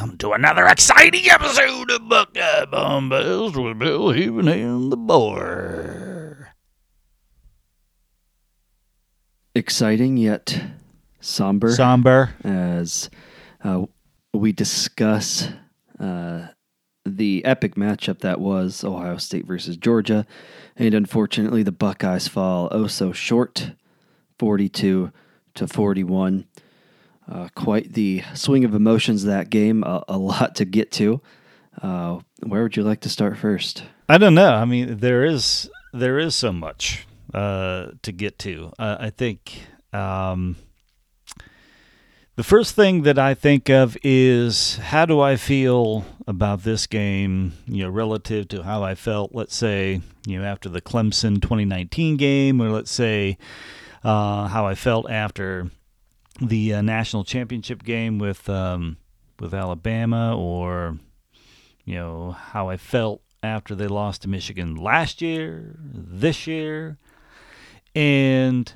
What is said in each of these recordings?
welcome to another exciting episode of Buckeye Bombast with Bill Haven and the Boar. Exciting yet somber Somber. as uh, we discuss uh, the epic matchup that was Ohio State versus Georgia. And unfortunately, the Buckeyes fall oh so short 42 to 41. Uh, quite the swing of emotions that game, a, a lot to get to. Uh, where would you like to start first? I don't know. I mean, there is there is so much uh, to get to. I think um, the first thing that I think of is how do I feel about this game, you know, relative to how I felt, let's say, you know, after the Clemson 2019 game, or let's say uh, how I felt after the uh, national championship game with um, with Alabama, or you know how I felt after they lost to Michigan last year, this year, and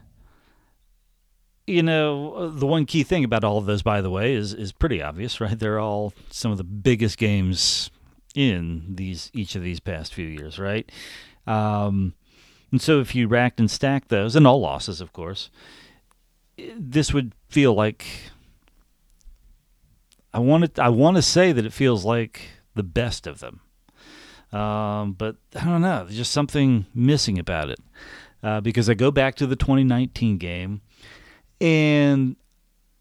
you know the one key thing about all of those, by the way, is is pretty obvious, right? They're all some of the biggest games in these each of these past few years, right? Um, and so if you racked and stacked those, and all losses, of course, this would feel like I want to I want to say that it feels like the best of them, um, but I don't know. There's just something missing about it uh, because I go back to the 2019 game, and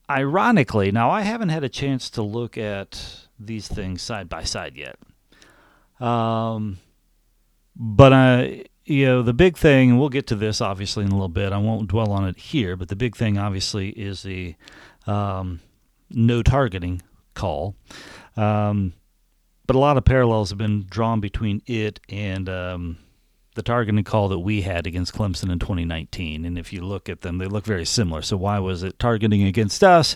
ironically, now I haven't had a chance to look at these things side by side yet. Um, but I you know, the big thing, and we'll get to this obviously in a little bit. I won't dwell on it here, but the big thing obviously is the um, no targeting call. Um, but a lot of parallels have been drawn between it and um, the targeting call that we had against Clemson in 2019. And if you look at them, they look very similar. So why was it targeting against us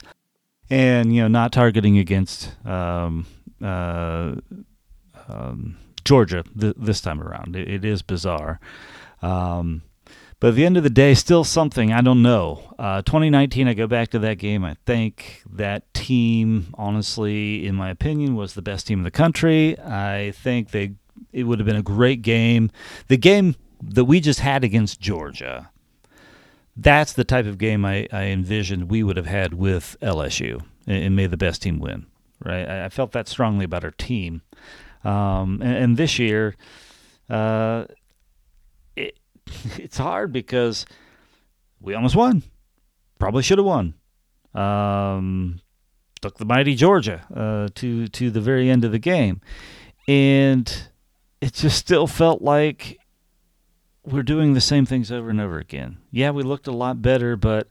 and you know not targeting against um, uh, um, Georgia th- this time around. It, it is bizarre. Um, but at the end of the day, still something. I don't know. Uh, 2019, I go back to that game. I think that team, honestly, in my opinion, was the best team in the country. I think they it would have been a great game. The game that we just had against Georgia, that's the type of game I, I envisioned we would have had with LSU and, and made the best team win. Right? I, I felt that strongly about our team. Um, and, and, this year, uh, it, it's hard because we almost won. Probably should have won. Um, took the mighty Georgia uh, to to the very end of the game, and it just still felt like we're doing the same things over and over again. Yeah, we looked a lot better, but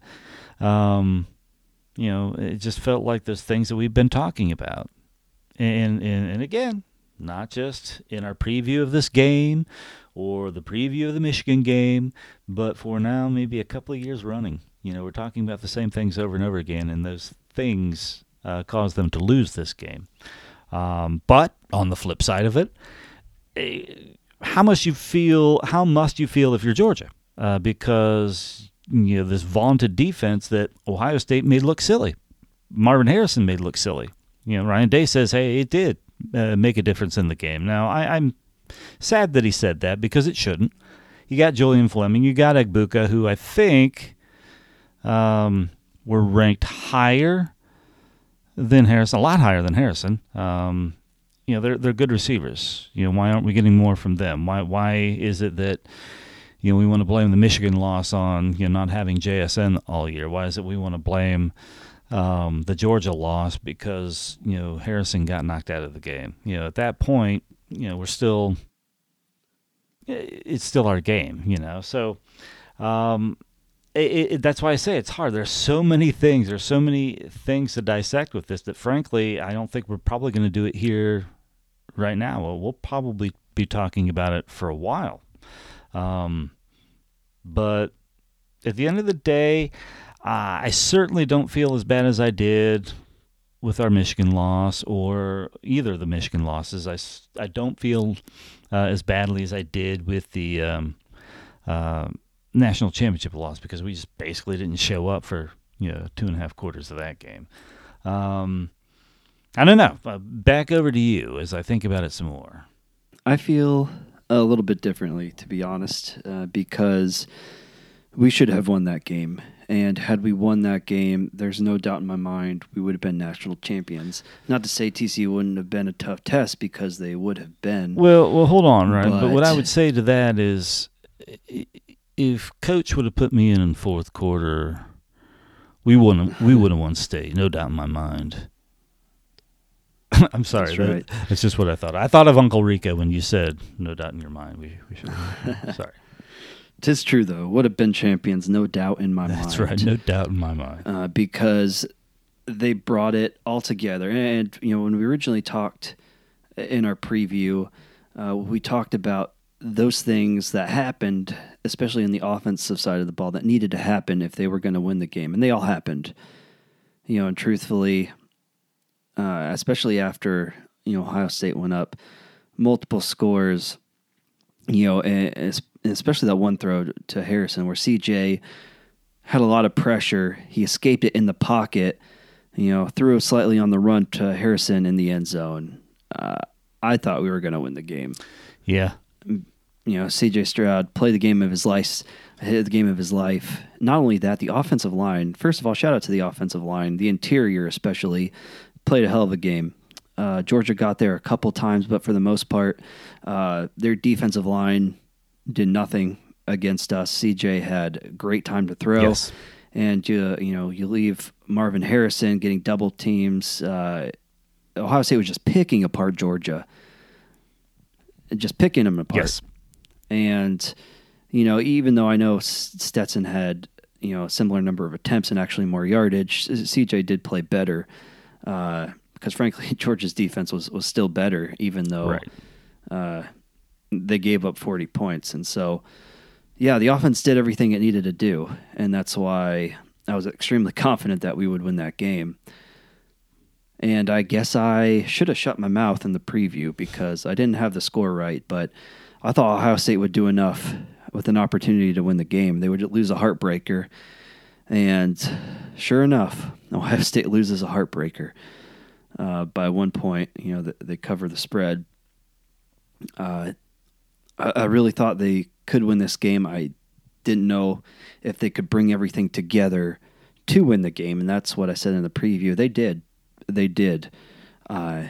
um, you know, it just felt like those things that we've been talking about. And and, and again, not just in our preview of this game or the preview of the Michigan game, but for now, maybe a couple of years running. You know, we're talking about the same things over and over again, and those things uh, cause them to lose this game. Um, but on the flip side of it, eh, how must you feel? How must you feel if you're Georgia? Uh, because you know this vaunted defense that Ohio State made look silly, Marvin Harrison made look silly. You know, Ryan Day says, "Hey, it did uh, make a difference in the game. Now, I, am sad that he said that because it shouldn't. You got Julian Fleming, you got Egbuka, who I think um, were ranked higher than Harrison, a lot higher than Harrison. Um, you know, they're they're good receivers. You know, why aren't we getting more from them? Why why is it that you know we want to blame the Michigan loss on you know not having JSN all year? Why is it we want to blame um, the Georgia loss because you know Harrison got knocked out of the game. You know, at that point, you know we're still it's still our game. You know, so um, it, it, that's why I say it's hard. There's so many things. There's so many things to dissect with this that, frankly, I don't think we're probably going to do it here right now. Well, we'll probably be talking about it for a while. Um, but at the end of the day, uh, I certainly don't feel as bad as I did with our Michigan loss or either of the Michigan losses. I, I don't feel uh, as badly as I did with the um, uh, national championship loss because we just basically didn't show up for you know two and a half quarters of that game. Um, I don't know. Uh, back over to you as I think about it some more. I feel a little bit differently, to be honest, uh, because we should have won that game. And had we won that game, there's no doubt in my mind we would have been national champions. Not to say TCU wouldn't have been a tough test because they would have been. Well, well, hold on, right? But, but what I would say to that is, if Coach would have put me in in fourth quarter, we wouldn't we would have won state, no doubt in my mind. I'm sorry, That's that- right. that's just what I thought. I thought of Uncle Rico when you said "no doubt in your mind." We, we should. sorry, Tis true, though. Would have been champions, no doubt in my that's mind. That's right, no doubt in my mind. uh, because they brought it all together. And you know, when we originally talked in our preview, uh, we talked about those things that happened, especially in the offensive side of the ball, that needed to happen if they were going to win the game, and they all happened. You know, and truthfully, uh, especially after you know Ohio State went up multiple scores, you know, and especially that one throw to Harrison where CJ had a lot of pressure. He escaped it in the pocket, you know, threw a slightly on the run to Harrison in the end zone. Uh, I thought we were going to win the game. Yeah, You know, CJ Stroud played the game of his life, hit the game of his life. Not only that, the offensive line. First of all, shout out to the offensive line, the interior especially, played a hell of a game. Uh, Georgia got there a couple times, but for the most part, uh, their defensive line did nothing against us. CJ had great time to throw yes, and you you know you leave Marvin Harrison getting double teams. Uh, Ohio State was just picking apart Georgia, just picking them apart. yes, And you know, even though I know Stetson had you know a similar number of attempts and actually more yardage, CJ did play better. Because frankly, Georgia's defense was was still better, even though right. uh, they gave up 40 points. And so, yeah, the offense did everything it needed to do. And that's why I was extremely confident that we would win that game. And I guess I should have shut my mouth in the preview because I didn't have the score right. But I thought Ohio State would do enough with an opportunity to win the game. They would lose a heartbreaker. And sure enough, Ohio State loses a heartbreaker uh, by one point. You know, th- they cover the spread. Uh, I, I really thought they could win this game. I didn't know if they could bring everything together to win the game, and that's what I said in the preview. They did. They did. Uh,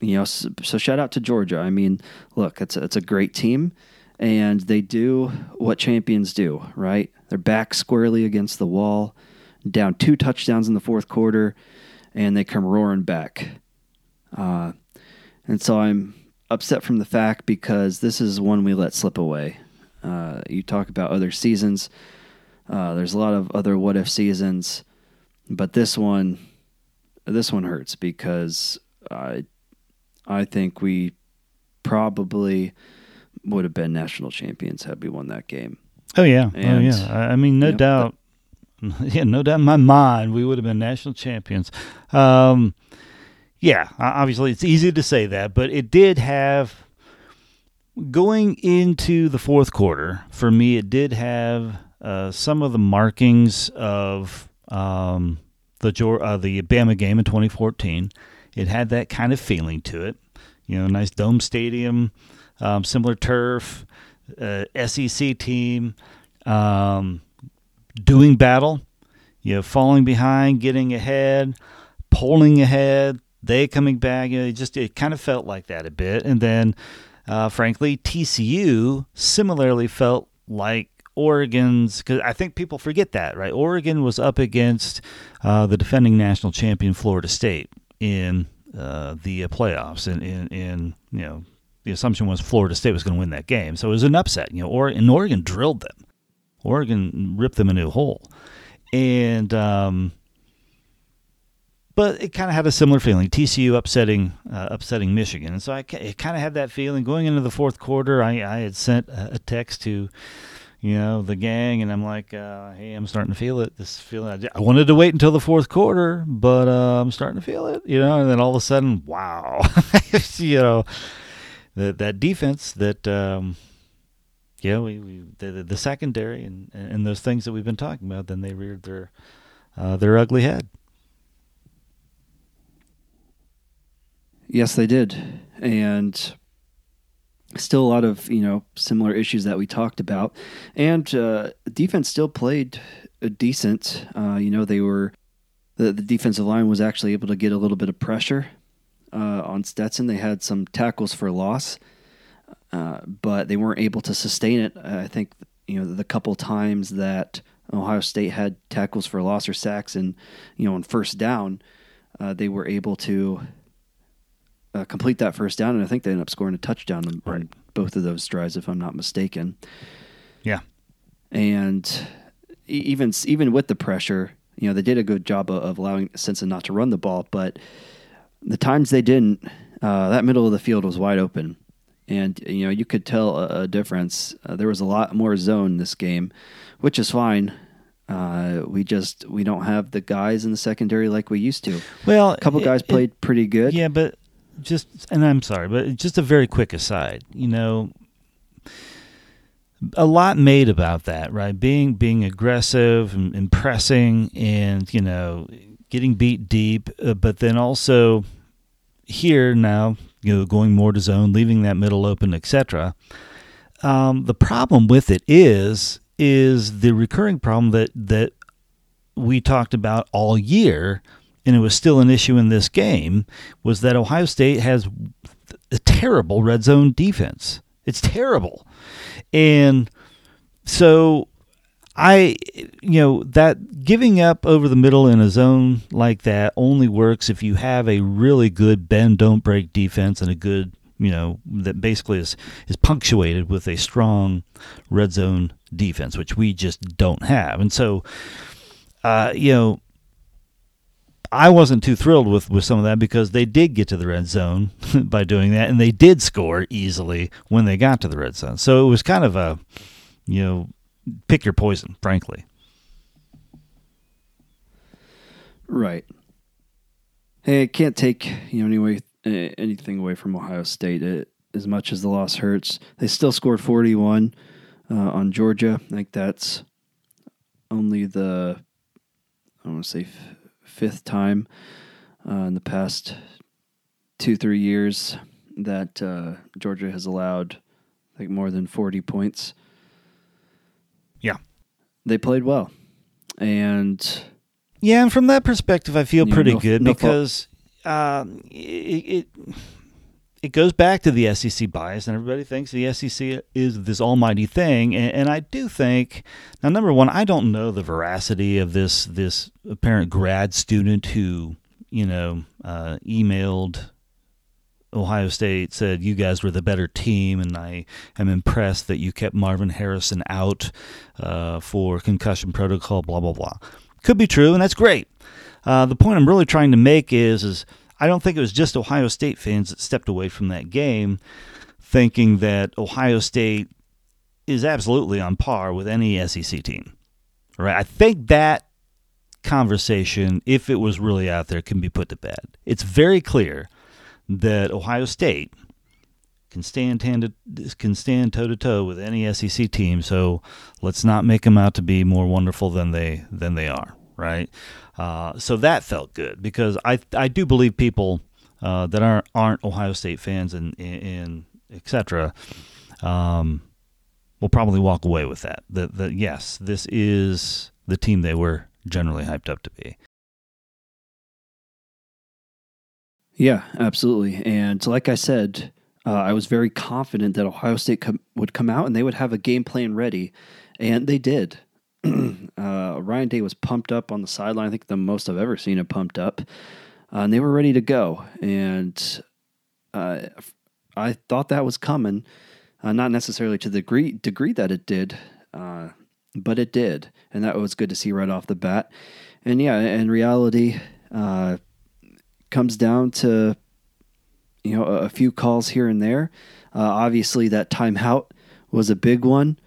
you know, so, so shout out to Georgia. I mean, look, it's a, it's a great team, and they do what champions do, right? They're back squarely against the wall, down two touchdowns in the fourth quarter, and they come roaring back. Uh, and so I'm upset from the fact because this is one we let slip away. Uh, you talk about other seasons. Uh, there's a lot of other what if seasons, but this one, this one hurts because I, I think we probably would have been national champions had we won that game. Oh yeah, oh yeah. I, mean, no Yep, doubt. Yeah, no doubt in my mind, we would have been national champions. Um, yeah, obviously it's easy to say that, but it did have going into the fourth quarter for me. It did have uh, some of the markings of um, the uh, the Bama game in 2014. It had that kind of feeling to it. You know, nice dome stadium, um, similar turf, uh, SEC team, um, doing battle. You know, falling behind, getting ahead, pulling ahead, they coming back. You know, it just it kind of felt like that a bit, and then, uh, frankly, TCU similarly felt like Oregon's because I think people forget that right. Oregon was up against uh, the defending national champion Florida State in uh, the playoffs, and in, in you know the assumption was Florida State was going to win that game, so it was an upset. You know, or and Oregon drilled them. Oregon ripped them a new hole, and um, but it kind of had a similar feeling. TCU upsetting uh, upsetting Michigan, and so I it kind of had that feeling going into the fourth quarter. I I had sent a, text to you know the gang, and I'm like, uh, hey, I'm starting to feel it. This feeling. I, wanted to wait until the fourth quarter, but uh, I'm starting to feel it. You know, and then all of a sudden, wow, you know, that that defense that. Um, yeah, we, we the, the- the secondary and, and those things that we've been talking about, then they reared their uh, their ugly head. Yes, they did, and still a lot of you know similar issues that we talked about, and uh, defense still played decent. Uh, you know, they were the, the defensive line was actually able to get a little bit of pressure uh, on Stetson. They had some tackles for loss, uh, but they weren't able to sustain it. I think you know the couple times that Ohio State had tackles for loss or sacks, and you know on first down, uh, they were able to uh, complete that first down, and I think they end up scoring a touchdown on, right. on both of those drives, if I'm not mistaken. Yeah, and even even with the pressure, you know, they did a good job of, of allowing Stetson not to run the ball, but the times they didn't, uh, that middle of the field was wide open, and you know you could tell a, a difference. Uh, there was a lot more zone this game, which is fine. Uh, we just we don't have the guys in the secondary like we used to. Well, a couple it, guys played it, pretty good. Yeah, but just and I'm sorry, but just a very quick aside. You know, a lot made about that, right? Being being aggressive and, pressing, and you know, getting beat deep, uh, but then also here now, you know, going more to zone, leaving that middle open, etc. Um, the problem with it is is the recurring problem that that we talked about all year, and it was still an issue in this game, was that Ohio State has a terrible red zone defense. It's terrible. And so I, you know, that giving up over the middle in a zone like that only works if you have a really good bend, don't break defense and a good, you know, that basically is, is punctuated with a strong red zone defense, which we just don't have. And so, uh, you know, I wasn't too thrilled with, with some of that because they did get to the red zone by doing that, and they did score easily when they got to the red zone. So it was kind of a, you know, pick your poison, frankly. Right. Hey, I can't take you know anyway anything away from Ohio State. It, as much as the loss hurts, they still scored forty one uh, on Georgia. I think that's only the I want to say fifth time uh, in the past two three years that uh, Georgia has allowed like more than forty points. Yeah, they played well, and yeah, and from that perspective, I feel pretty know, no, good no because uh, it, it it goes back to the SEC bias, and everybody thinks the SEC is this almighty thing. And, and, I do think now, number one, I don't know the veracity of this this apparent grad student who you know uh, emailed Ohio State said you guys were the better team, and I am impressed that you kept Marvin Harrison out uh, for concussion protocol. Blah blah blah. Could be true, and that's great. Uh, the point I'm really trying to make is is I don't think it was just Ohio State fans that stepped away from that game thinking that Ohio State is absolutely on par with any SEC team. Right? I think that conversation, if it was really out there, can be put to bed. It's very clear that Ohio State can stand can stand toe to toe with any SEC team. So let's not make them out to be more wonderful than they than they are. Right? Uh, so that felt good because I I do believe people uh, that aren't aren't Ohio State fans and and, etc. Um, will probably walk away with that. That that yes, this is the team they were generally hyped up to be. Yeah, absolutely. And like I said, uh, I was very confident that Ohio State com- would come out and they would have a game plan ready, and they did. uh, Ryan Day was pumped up on the sideline. I think the most I've ever seen him pumped up. Uh, and they were ready to go. And uh, I thought that was coming, uh, not necessarily to the degree, degree that it did, uh, but it did. And that was good to see right off the bat. And yeah, in reality, uh, comes down to you know a, a, few calls here and there. obviously, that timeout was a big one.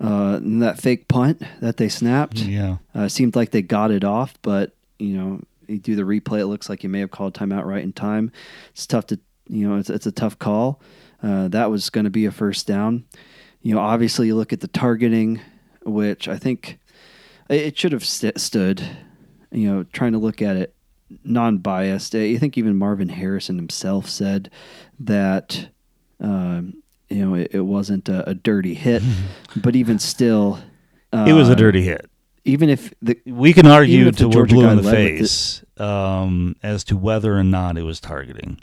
Uh, that fake punt that they snapped, yeah, uh, seemed like they got it off, but you know, you do the replay, it looks like you may have called timeout right in time. It's tough to, you know, it's, it's a tough call. Uh, that was going to be a first down. You know, obviously, you look at the targeting, which I think it should have st- stood. You know, trying to look at it non-biased. I think even Marvin Harrison himself said that um, you know it, it wasn't a, a, dirty hit, but even still, uh, it was a dirty hit. Even if the, we can argue until we're blue in the face um, as to whether or not it was targeting,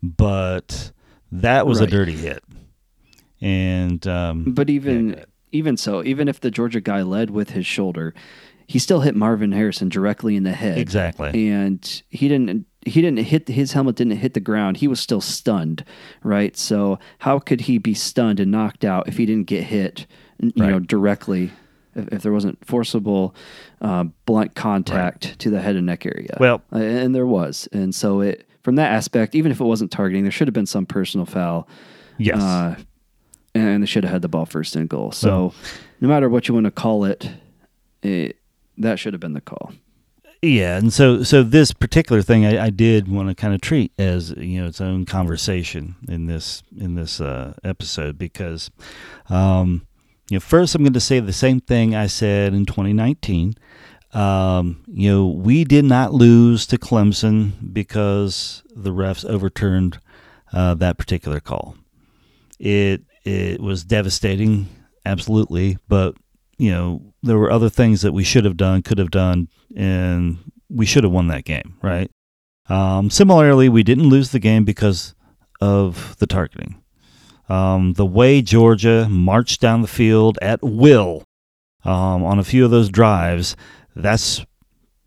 but that was right. a dirty hit. And um, but even yeah, even so, even if the Georgia guy led with his shoulder, he still hit Marvin Harrison directly in the head. Exactly. And he didn't he didn't hit his helmet didn't hit the ground. He was still stunned, right? So how could he be stunned and knocked out if he didn't get hit, you right. know, directly? If, if, there wasn't forcible, uh, blunt contact right. to the head and neck area. Well, uh, and there was, and so it from that aspect, even if it wasn't targeting, there should have been some personal foul. Yes. Uh, and they should have had the ball first and goal. So, no matter what you want to call it, it that should have been the call. Yeah, and so so this particular thing I, I did want to kind of treat as you know its own conversation in this in this uh, episode because, um, you know, first I'm going to say the same thing I said in 2019. Um, you know, we did not lose to Clemson because the refs overturned uh, that particular call. It it was devastating, absolutely, but you know, there were other things that we should have done, could have done, and we should have won that game, right? Um, similarly, we didn't lose the game because of the targeting. Um, the way Georgia marched down the field at will um, on a few of those drives, that's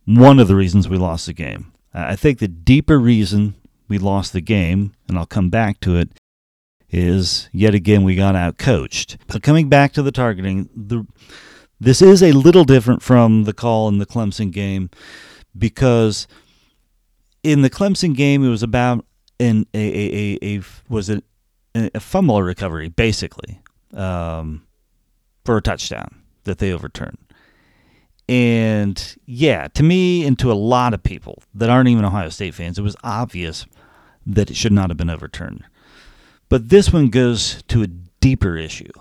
one of the reasons we lost the game. I think the deeper reason we lost the game, and I'll come back to it, is yet again we got out coached. But coming back to the targeting, the this is a little different from the call in the Clemson game because in the Clemson game it was about an a a, a, a was it a fumble recovery basically um, for a touchdown that they overturned. And yeah, to me and to a lot of people that aren't even Ohio State fans, it was obvious that it should not have been overturned. But this one goes to a deeper issue.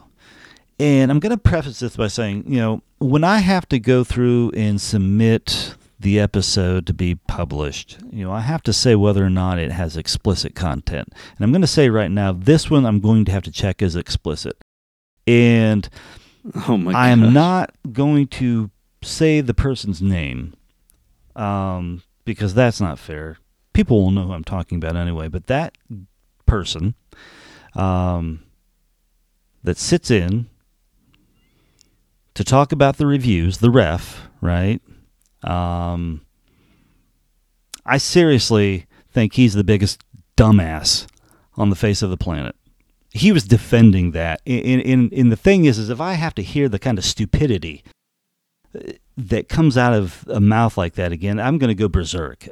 And I'm going to preface this by saying, you know, when I have to go through and submit the episode to be published, you know, I have to say whether or not it has explicit content. And I'm going to say right now, this one I'm going to have to check as explicit. And oh my I am not going to say the person's name um, because that's not fair. People will know who I'm talking about anyway, but that person um, that sits in to talk about the reviews, the ref, right? Um, I seriously think he's the biggest dumbass on the face of the planet. He was defending that. In, in, in the thing is, is if I have to hear the kind of stupidity uh, that comes out of a mouth like that again, I'm going to go berserk.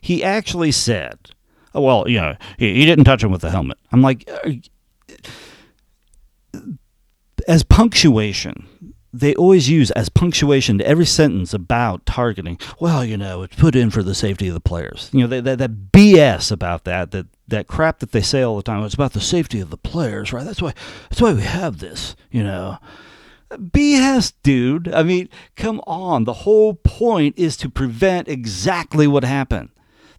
He actually said, well, you know, he, he didn't touch him with the helmet. I'm like, uh, as punctuation, they always use as punctuation to every sentence about targeting. Well, you know, it's put in for the safety of the players. You know, that, that BS about that, that that crap that they say all the time. It's about the safety of the players, right? That's why that's why we have this. You know, BS, dude. I mean, come on. The whole point is to prevent exactly what happened.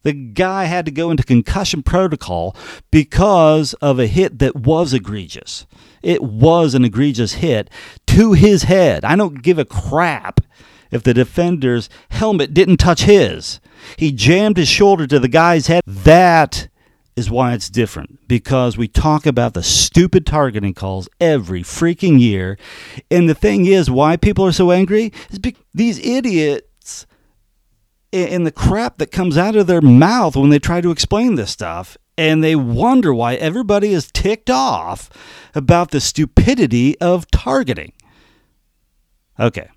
The guy had to go into concussion protocol because of a hit that was egregious. It was an egregious hit to his head. I don't give a crap if the defender's helmet didn't touch his. He jammed his shoulder to the guy's head. That is why it's different because we talk about the stupid targeting calls every freaking year. And the thing is, why people are so angry is because these idiots and the crap that comes out of their mouth when they try to explain this stuff and they wonder why everybody is ticked off about the stupidity of targeting. Okay.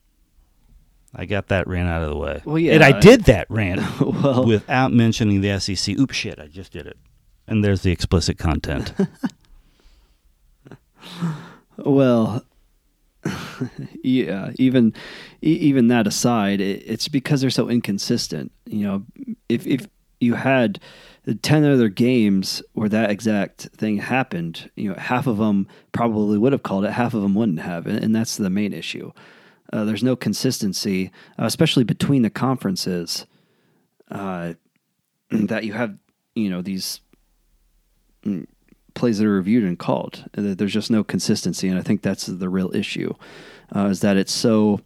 I got that ran out of the way. Well, yeah. And I did that rant well, without mentioning the SEC. Oops, shit, I just did it. And there's the explicit content. well, yeah, even even that aside, it, it's because they're so inconsistent. You know, if if you had ten other games where that exact thing happened, you know, half of them probably would have called it, half of them wouldn't have, and, that's the main issue. Uh, there's no consistency, uh, especially between the conferences. uh, that you have, you know, these mm, plays that are reviewed and called. There's just no consistency, and I think that's the real issue, uh, is that it's so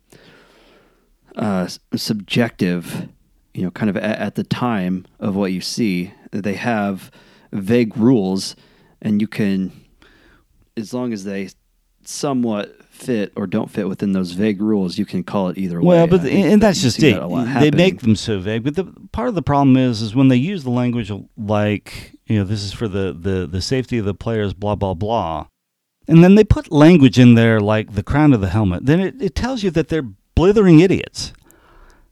uh, subjective. You know, kind of at, at the time of what you see, they have vague rules, and you can, as long as they somewhat fit or don't fit within those vague rules, you can call it either way. well, but think and that's just it. that They make them so vague. But the part of the problem is, is when they use the language like you know, this is for the the the safety of the players, blah blah blah, and then they put language in there like the crown of the helmet. Then it, it tells you that they're blithering idiots.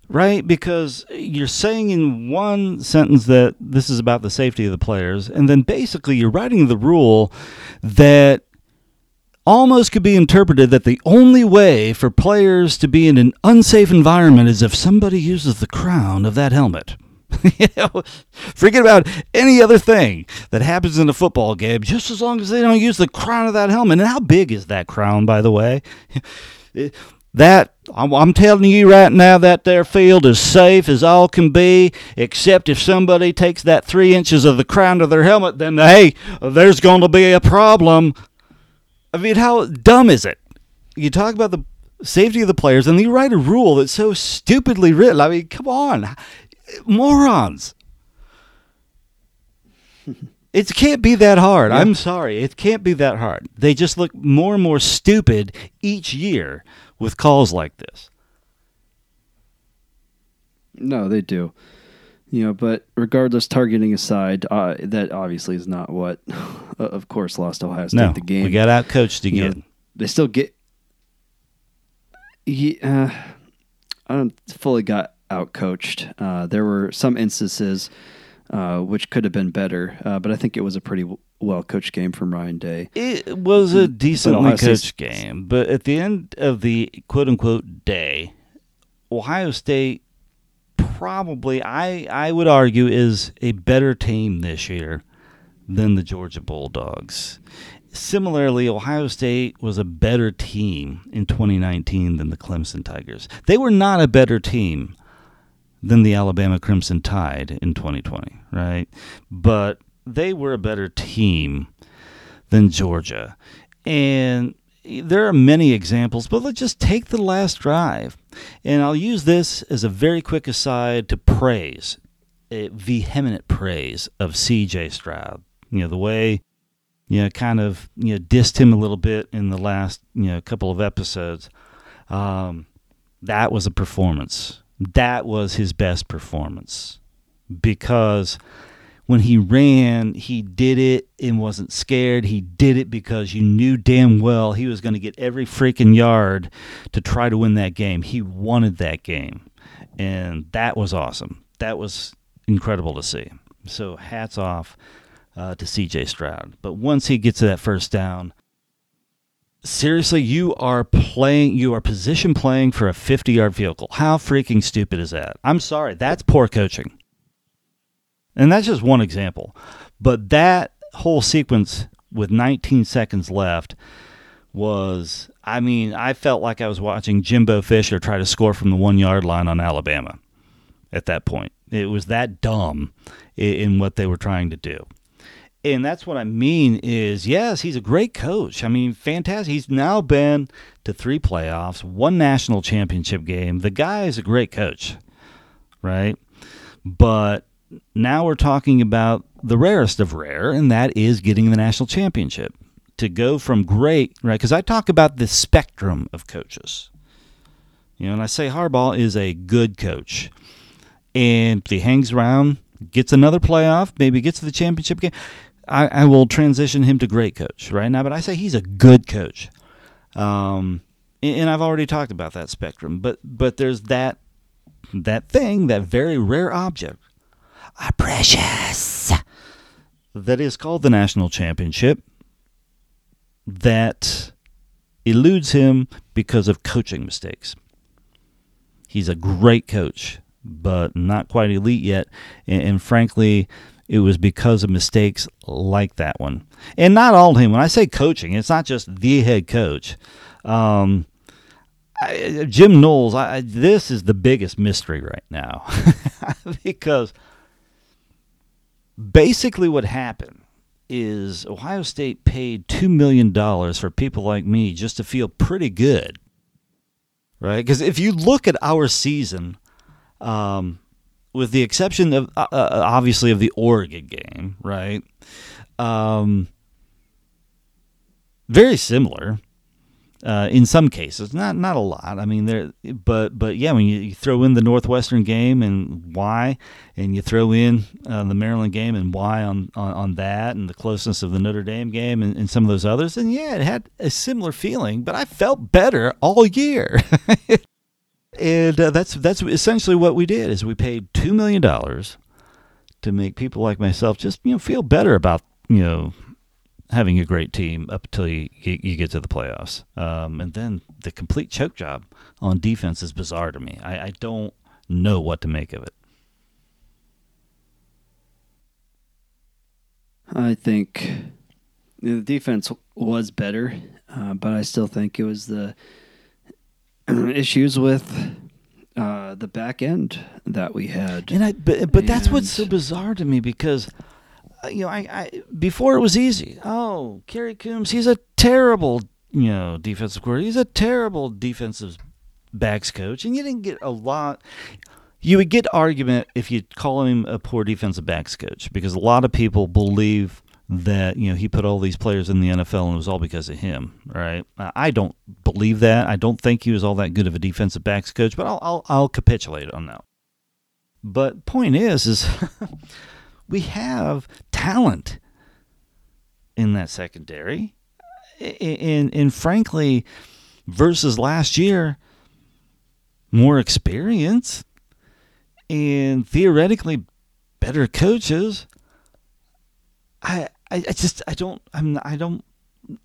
Right? Because you're saying in one sentence that this is about the safety of the players, and then basically you're writing the rule that almost could be interpreted that the only way for players to be in an unsafe environment is if somebody uses the crown of that helmet. you know, forget about any other thing that happens in a football game, just as long as they don't use the crown of that helmet. And how big is that crown, by the way? That I'm, I'm telling you right now, that their field is safe as all can be, except if somebody takes that three inches of the crown of their helmet, then hey, there's going to be a problem. I mean, how dumb is it? You talk about the safety of the players, and you write a rule that's so stupidly written. I mean, come on, morons. It can't be that hard. Yeah. I'm sorry. It can't be that hard. They just look more and more stupid each year with calls like this. No, they do. You know, but regardless, targeting aside, uh, that obviously is not what, uh, of course, lost Ohio State No, the game. we got out coached You know, again. they still get. Yeah, I don't fully got out coached. Uh, there were some instances uh, which could have been better, uh, but I think it was a pretty well coached game from Ryan Day. It was a decently State's- coached game, but at the end of the quote unquote day, Ohio State probably I I would argue is a better team this year than the Georgia Bulldogs. Similarly, Ohio State was a better team in 2019 than the Clemson Tigers. They were not a better team than the Alabama Crimson Tide in 2020, right? But they were a better team than Georgia. And there are many examples, but let's just take the last drive. And I'll use this as a very quick aside to praise, a vehement praise of CJ Stroud. You know, the way, you know, kind of, you know, dissed him a little bit in the last, you know, couple of episodes. Um, that was a performance. That was his best performance because when he ran, he did it and wasn't scared. He did it because you knew damn well he was going to get every freaking yard to try to win that game. He wanted that game. And that was awesome. That was incredible to see. So hats off uh, to CJ Stroud. But once he gets to that first down, seriously, you are playing, you are position playing for a 50 yard vehicle. How freaking stupid is that? I'm sorry. That's poor coaching. And that's just one example. But that whole sequence with 19 seconds left was, I mean, I felt like I was watching Jimbo Fisher try to score from the one yard line on Alabama at that point. It was that dumb in what they were trying to do. And that's what I mean is, yes, he's a great coach. I mean, fantastic. He's now been to three playoffs, one national championship game. The guy is a great coach, right? But now we're talking about the rarest of rare, and that is getting the national championship. To go from great, right? Because I talk about the spectrum of coaches. You know, and I say Harbaugh is a good coach. And he hangs around, gets another playoff, maybe gets to the championship game, I, I will transition him to great coach right now. But I say he's a good coach. Um, and I've already talked about that spectrum. But but there's that that thing, that very rare object, a precious, that is called the national championship, that eludes him because of coaching mistakes. He's a great coach, but not quite elite yet. And, and frankly, it was because of mistakes like that one. And not all him. When I say coaching, it's not just the head coach. Um, I, Jim Knowles, I, this is the biggest mystery right now because basically what happened is Ohio State paid $2 million for people like me just to feel pretty good. Right? Because if you look at our season, um, with the exception of uh, uh, obviously of the Oregon game, right? Um, very similar uh, in some cases, not not a lot. I mean, there, but but yeah, when you, you throw in the Northwestern game and why, and you throw in uh, the Maryland game and why on, on, on that, and the closeness of the Notre Dame game and, and some of those others, and yeah, it had a similar feeling. But I felt better all year, and uh, that's that's essentially what we did. Is we paid two million dollars to make people like myself just you know feel better about you know having a great team up until you, you, get to the playoffs. Um, and then the complete choke job on defense is bizarre to me. I, I don't know what to make of it. I think the defense was better, uh, but I still think it was the issues with uh, the back end that we had. And I, but, but and that's what's so bizarre to me because Uh, you know, I, I before it was easy. Oh, Kerry Coombs, he's a terrible, you know, defensive coordinator. He's a terrible defensive backs coach, and you didn't get a lot. You would get argument if you call him a poor defensive backs coach because a lot of people believe that you know he put all these players in the NFL and it was all because of him, right? I don't believe that. I don't think he was all that good of a defensive backs coach, but I'll I'll, I'll capitulate on that. But point is, is we have talent in that secondary. And, and frankly, versus last year, more experience and theoretically better coaches. I, I, I just I don't I'm I don't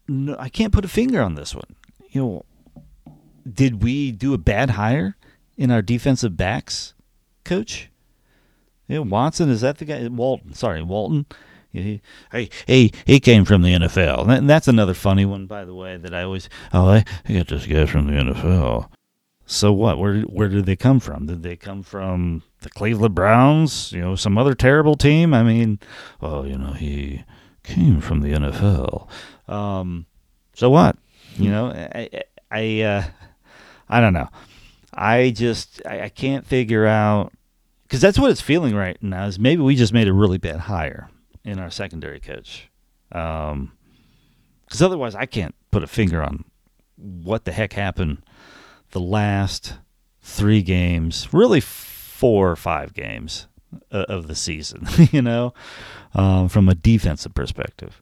no, I can't put a finger on this one. You know, did we do a bad hire in our defensive backs coach? Yeah, Watson is that the guy? Walton, sorry, Walton. He, he, he, he came from the NFL, and that's another funny one, by the way. That I always oh, I, I got this guy from the NFL. So what? Where where did they come from? Did they come from the Cleveland Browns? You know, some other terrible team? I mean, well, you know, he came from the NFL. Um, so what? You know, I I uh, I don't know. I just I, I can't figure out because that's what it's feeling right now. Is maybe we just made a really bad hire in our secondary coach. Because um, otherwise, I can't put a finger on what the heck happened the last three games, really four or five games uh, of the season. you know, um, from a defensive perspective.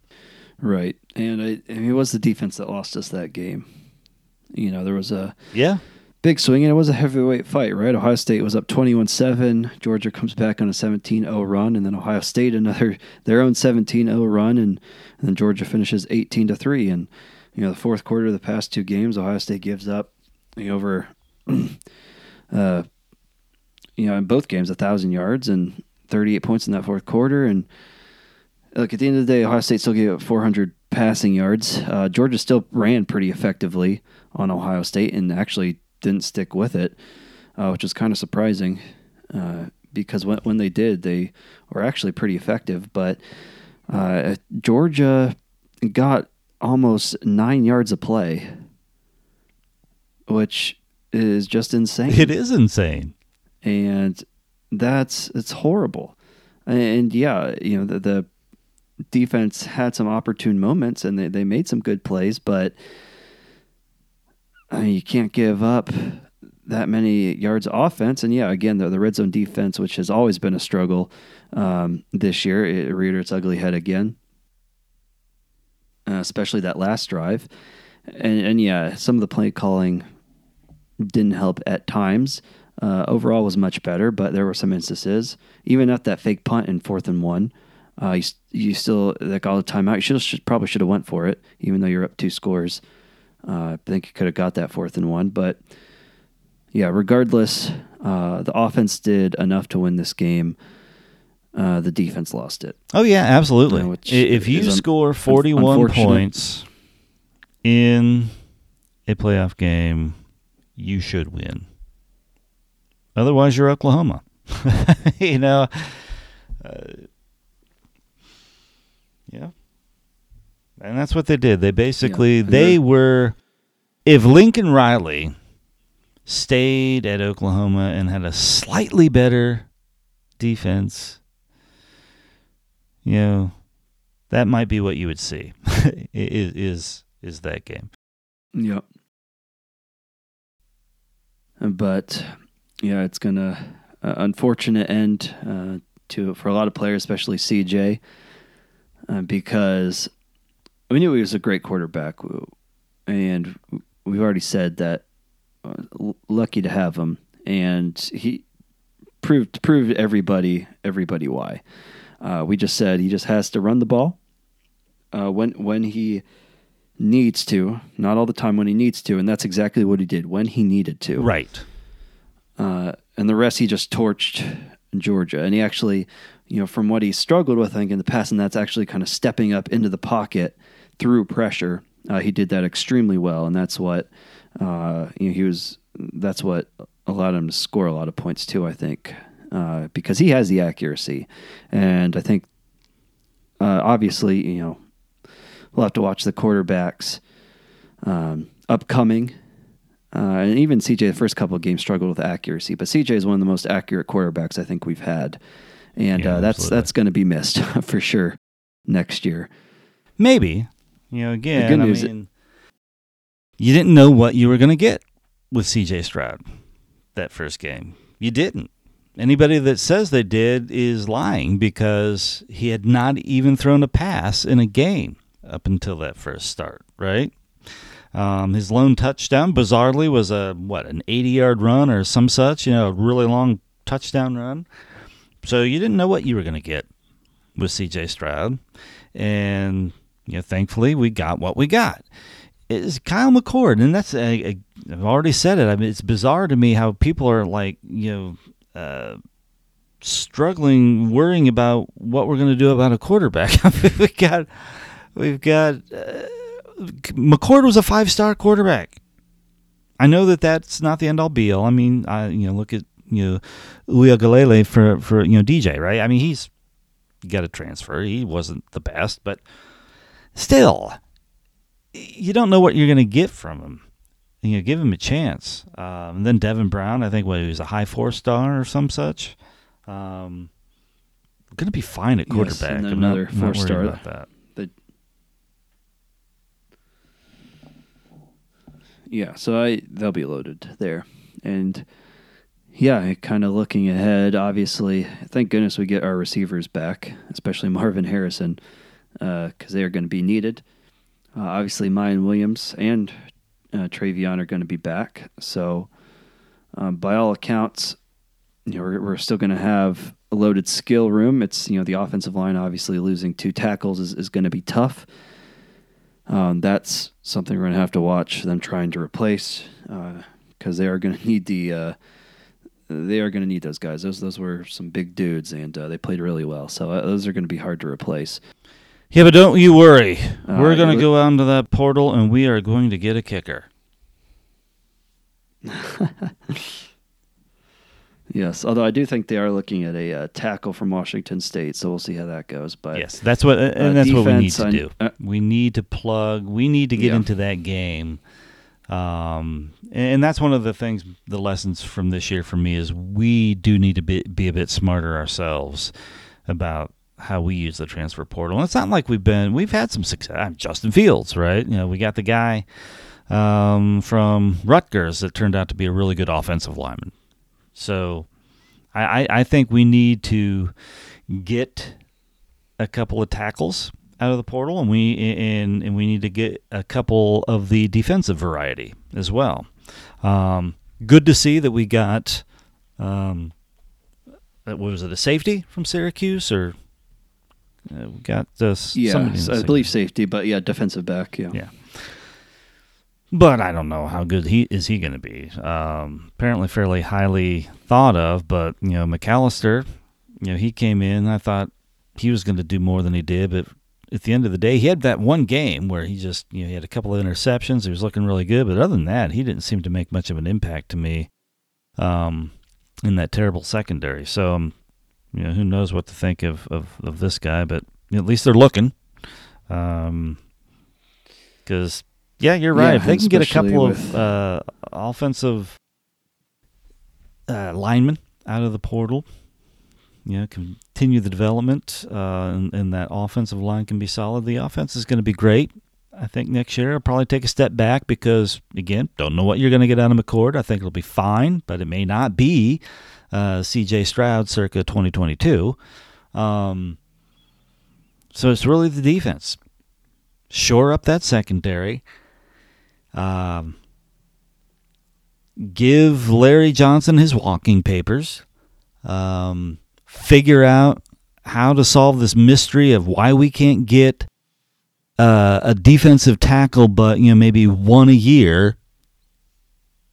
Right, and I, I mean, it was the defense that lost us that game. You know, there was a yeah big swing, and it was a heavyweight fight, right? Ohio State was up 21 7. Georgia comes back on a 17 0 run, and then Ohio State another their own 17 0 run, and, and then Georgia finishes 18 to 3. And, you know, the fourth quarter of the past two games, Ohio State gives up you know, over, uh, you know, in both games, a 1,000 yards and 38 points in that fourth quarter. And, look, at the end of the day, Ohio State still gave up 400 passing yards. Uh, Georgia still ran pretty effectively on Ohio State and actually didn't stick with it, uh, which was kind of surprising uh, because when, when they did, they were actually pretty effective. But uh, Georgia got almost nine yards of play, which is just insane. It is insane. And that's it's horrible. And yeah, you know, the, the defense had some opportune moments and they, they made some good plays, but Mean, you can't give up that many yards offense. And yeah, again, the, the red zone defense, which has always been a struggle um, this year, it reared its ugly head again, uh, especially that last drive. And, and yeah, some of the play calling didn't help at times. Uh, overall was much better, but there were some instances, even at that fake punt in fourth and one, uh, you, you still like all the timeout. You should, should probably should have went for it, even though you're up two scores. Uh, I think he could have got that fourth and one, but yeah, regardless, uh, the offense did enough to win this game. Uh, the defense lost it. Oh yeah, absolutely. You know, if you score forty-one points in a playoff game, you should win. Otherwise, you're Oklahoma. you know, uh, yeah. And that's what they did. They basically Yeah. they were if Lincoln Riley stayed at Oklahoma and had a slightly better defense, you know, that might be what you would see. is is is that game. Yep. But yeah, it's gonna uh, unfortunate end uh, to for a lot of players, especially CJ, uh, because we knew he was a great quarterback, and we've already said that uh, lucky to have him, and he proved proved everybody everybody why. Uh, we just said he just has to run the ball uh, when when he needs to, not all the time when he needs to, and that's exactly what he did when he needed to. Right. Uh, and the rest he just torched Georgia, and he actually, you know, from what he struggled with, I think in the past, and that's actually kind of stepping up into the pocket through pressure. Uh, he did that extremely well, and that's what uh, you know, he was. That's what allowed him to score a lot of points too. I think uh, because he has the accuracy, and I think uh, obviously you know we'll have to watch the quarterbacks um, upcoming. Uh, and even CJ, the first couple of games struggled with accuracy, but CJ is one of the most accurate quarterbacks I think we've had, and Yeah, uh, that's absolutely. that's going to be missed for sure next year. Maybe. You know, again, good I news- mean, you didn't know what you were going to get with CJ Stroud that first game. You didn't. Anybody that says they did is lying because he had not even thrown a pass in a game up until that first start, right? Um, his lone touchdown, bizarrely, was a what an 80-yard run or some such, you know, a really long touchdown run. So you didn't know what you were going to get with CJ Stroud, and you know, thankfully, we got what we got. It's Kyle McCord, and that's I've already said it. I mean, it's bizarre to me how people are like, you know, uh, struggling, worrying about what we're going to do about a quarterback. We got, we've got. Uh, McCord was a five-star quarterback. I know that that's not the end all be all. I mean, I you know look at you know Uiagalelei for for you know DJ right. I mean he's got a transfer. He wasn't the best, but still, you don't know what you're going to get from him. You know, give him a chance. Um, and then Devin Brown, I think what he was a high four star or some such. Um, going to be fine at quarterback. and then I'm not- another not four-star. about that. Yeah, so I they'll be loaded there, and yeah, kind of looking ahead. Obviously, thank goodness we get our receivers back, especially Marvin Harrison, because they are going to be needed. Uh, obviously, Miyan Williams and uh, TreVeyon are going to be back. So, um, by all accounts, you know, we're, we're still going to have a loaded skill room. It's you know the offensive line obviously losing two tackles is, is going to be tough. Um, that's something we're going to have to watch them trying to replace because they are going to need the uh, they are going to need those guys. Those those were some big dudes and uh, they played really well. So uh, those are going to be hard to replace. Yeah, but don't you worry. Uh, We're going to go out into that portal and we are going to get a kicker. Yes, although I do think they are looking at a uh, tackle from Washington State, so we'll see how that goes. But yes, that's what, and uh, that's what we need to do. uh, we need to plug. We need to get Yeah. into that game. Um, and that's one of the things, the lessons from this year for me is we do need to be, be a bit smarter ourselves about how we use the transfer portal. And it's not like we've been, we've had some success. I'm Justin Fields, right? You know, we got the guy um, from Rutgers that turned out to be a really good offensive lineman. So I, I, I think we need to get a couple of tackles out of the portal, and we and and we need to get a couple of the defensive variety as well. Um, good to see that we got. Um, uh, what was it? A safety from Syracuse, or uh, we got this? yeah, somebody in so the I believe safety, but yeah, defensive back. Yeah, Yeah. But I don't know how good he is he going to be. Um, apparently, fairly highly thought of. But you know, McCalister, you know, he came in. I thought he was going to do more than he did, but at the end of the day, he had that one game where he just, you know, he had a couple of interceptions. He was looking really good, but other than that, he didn't seem to make much of an impact to me um, in that terrible secondary. So, um, you know, who knows what to think of, of, of this guy, but at least they're looking. Um, because yeah, you're right. Yeah, if they can get a couple especially of uh, offensive uh, linemen out of the portal, you know, continue the development, uh, and, and that offensive line can be solid. The offense is going to be great. I think next year I'll probably take a step back because again, don't know what you're going to get out of McCord. I think it'll be fine, but it may not be uh, C.J. Stroud circa 2022. Um, so it's really the defense. Shore up that secondary. Um, give Larry Johnson his walking papers. Um, figure out how to solve this mystery of why we can't get uh, a defensive tackle, but you know maybe one a year.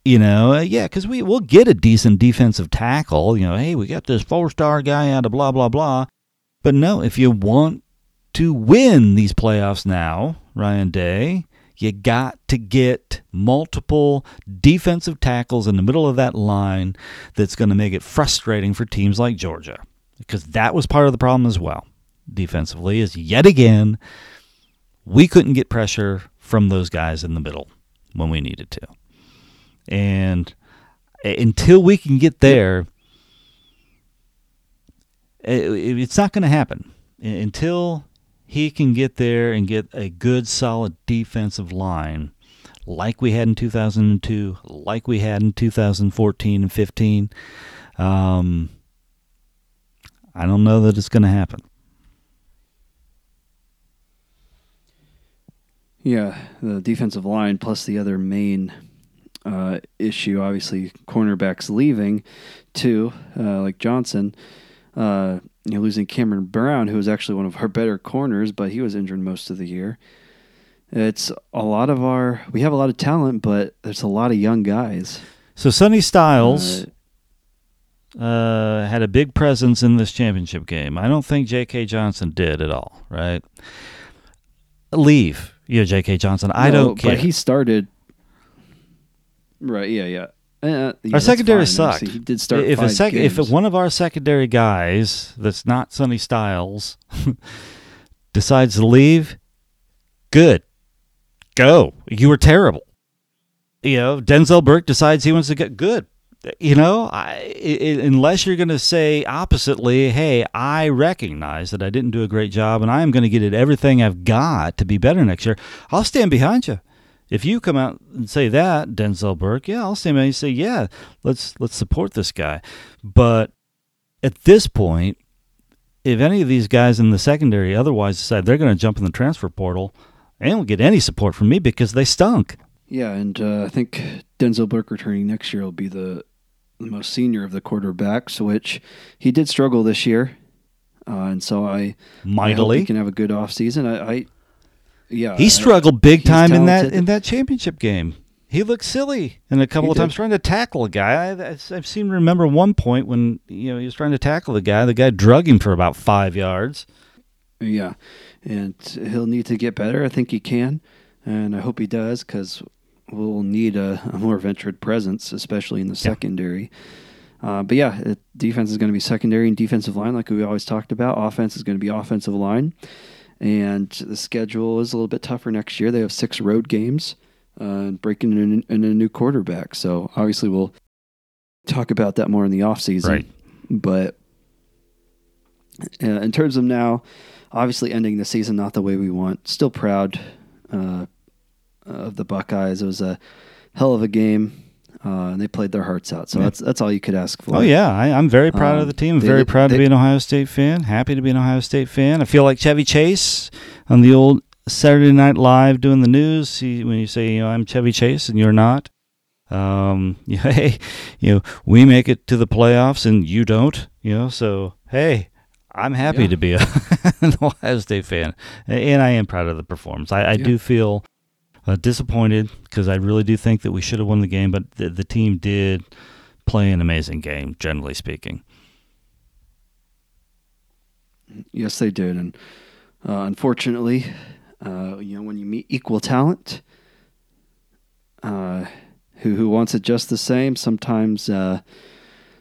You know, uh, yeah, because we will get a decent defensive tackle. You know, hey, we got this four-star guy out of blah blah blah. But no, if you want to win these playoffs now, Ryan Day, you got to get multiple defensive tackles in the middle of that line that's going to make it frustrating for teams like Georgia because that was part of the problem as well defensively is yet again we couldn't get pressure from those guys in the middle when we needed to. And until we can get there, it's not going to happen. Until he can get there and get a good, solid defensive line like we had in 2002, like we had in 2014 and 15, um, I don't know that it's going to happen. Yeah, the defensive line plus the other main uh, issue, obviously, cornerbacks leaving too, uh, like Johnson. Uh, you know, losing Cameron Brown, who was actually one of our better corners, but he was injured most of the year. It's a lot of our. We have a lot of talent, but there's a lot of young guys. So Sonny Styles uh, had a big presence in this championship game. I don't think J.K. Johnson did at all. Right? Leave yeah, J.K. Johnson. I No, don't care. But he started. Right. Yeah. Yeah. Uh, yeah, our secondary sucked. He did start. if a sec- if one of our secondary guys that's not Sonny Styles decides to leave, good, go. You were terrible. You know, Denzel Burke decides he wants to get good. You know, I, I, unless you're going to say oppositely, hey, I recognize that I didn't do a great job, and I am going to get it everything I've got to be better next year. I'll stand behind you. If you come out and say that, Denzel Burke, yeah, I'll stand and say, yeah, let's let's support this guy. But at this point, if any of these guys in the secondary otherwise decide they're going to jump in the transfer portal, they don't get any support from me because they stunk. Yeah, and uh, I think Denzel Burke returning next year will be the, the most senior of the quarterbacks, which he did struggle this year, uh, and so I I hope he can have a good offseason. I, I yeah, He struggled big time in that in that championship game. He looked silly and a couple He of times trying to tackle a guy. I, I, I seem to remember one point when you know he was trying to tackle the guy. The guy drug him for about five yards. Yeah, and he'll need to get better. I think he can, and I hope he does because we'll need a, a more ventured presence, especially in the secondary. Uh, but yeah, it, defense is going to be secondary and defensive line, like we always talked about. Offense is going to be offensive line, and the schedule is a little bit tougher next year. They have six road games, uh, and breaking in, in a new quarterback. So obviously, we'll talk about that more in the offseason. Right. But uh, in terms of now, obviously ending the season not the way we want. Still proud uh, of the Buckeyes. It was a hell of a game, uh, and they played their hearts out. So Yeah. that's that's all you could ask for. Oh yeah, I, I'm very proud of Um, the team. they- Very proud to be an Ohio State fan. Happy to be an Ohio State fan. I feel like Chevy Chase on the old Saturday Night Live doing the news. He, when you say, you know, I'm Chevy Chase and you're not. Um, yeah, hey, you know, we make it to the playoffs and you don't. You know, so hey, I'm happy Yeah. to be a, an Ohio State fan, and I am proud of the performance. I, I Yeah. do feel uh, disappointed because I really do think that we should have won the game, but the, the team did play an amazing game, generally speaking. Yes, they did, and Uh, unfortunately, uh, you know, when you meet equal talent, uh, who who wants it just the same, sometimes uh,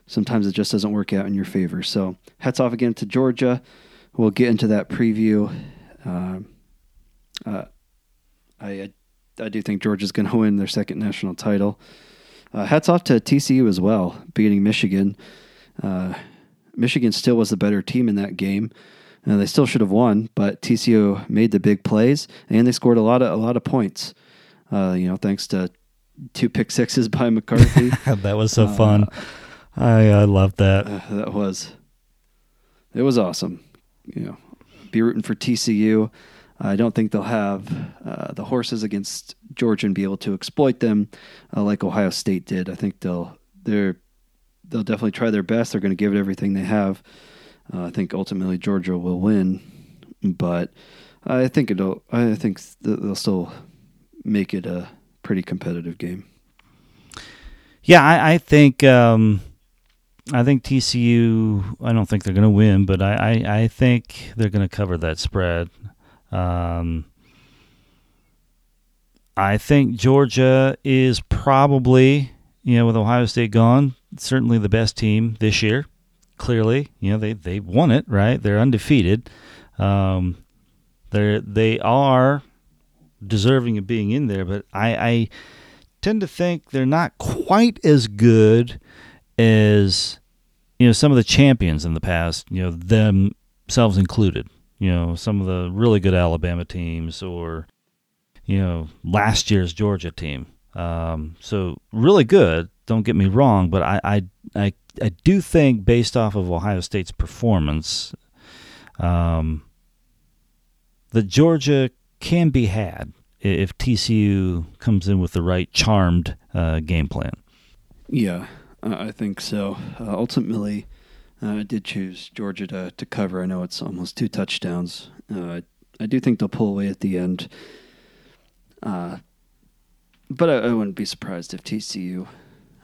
sometimes it just doesn't work out in your favor. So hats off again to Georgia. We'll get into that preview. Uh, uh, I I do think Georgia's going to win their second national title. Uh, hats off to TCU as well, beating Michigan. Uh, Michigan still was the better team in that game. Uh, they still should have won, but TCU made the big plays and they scored a lot of a lot of points. Uh, you know, thanks to two pick sixes by McCarthy. that was so fun. I I love that. Uh, that was it was awesome. You know, be rooting for TCU. I don't think they'll have uh, the horses against Georgia and be able to exploit them uh, like Ohio State did. I think they'll they're they'll definitely try their best. They're going to give it everything they have. Uh, I think ultimately Georgia will win, but I think it'll. I think they'll still make it a pretty competitive game. Yeah, I, I think. Um, I think TCU. I don't think they're going to win, but I, I, I think they're going to cover that spread. Um, I think Georgia is probably, you know, with Ohio State gone, certainly the best team this year. Clearly, you know, they they won it, right? They're undefeated. Um, they they are deserving of being in there, but I, I tend to think they're not quite as good as you know some of the champions in the past. You know, themselves included you know, some of the really good Alabama teams or, you know, last year's Georgia team. Um, so really good. Don't get me wrong, but I, I, I, I do think based off of Ohio State's performance, um, that Georgia can be had if TCU comes in with the right charmed uh, game plan. Yeah, I think so. Uh, ultimately, uh, I did choose Georgia to, to cover. I know it's almost two touchdowns. Uh, I do think they'll pull away at the end. Uh, but I, I, wouldn't be surprised if TCU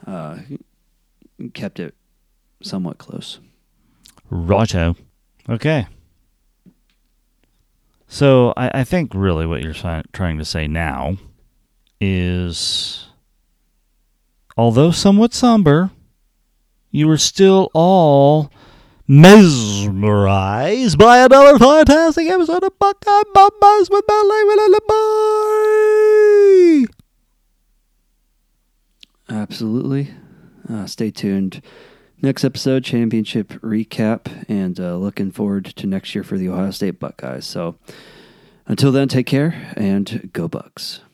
uh, kept it somewhat close. Righto. Okay. So I, I think really what you're trying to say now is, although somewhat somber, you were still all mesmerized by another fantastic episode of Buckeye Bombers with and the boy. Absolutely. Uh, stay tuned. Next episode, championship recap, and uh, looking forward to next year for the Ohio State Buckeyes. So until then, take care and go Bucks.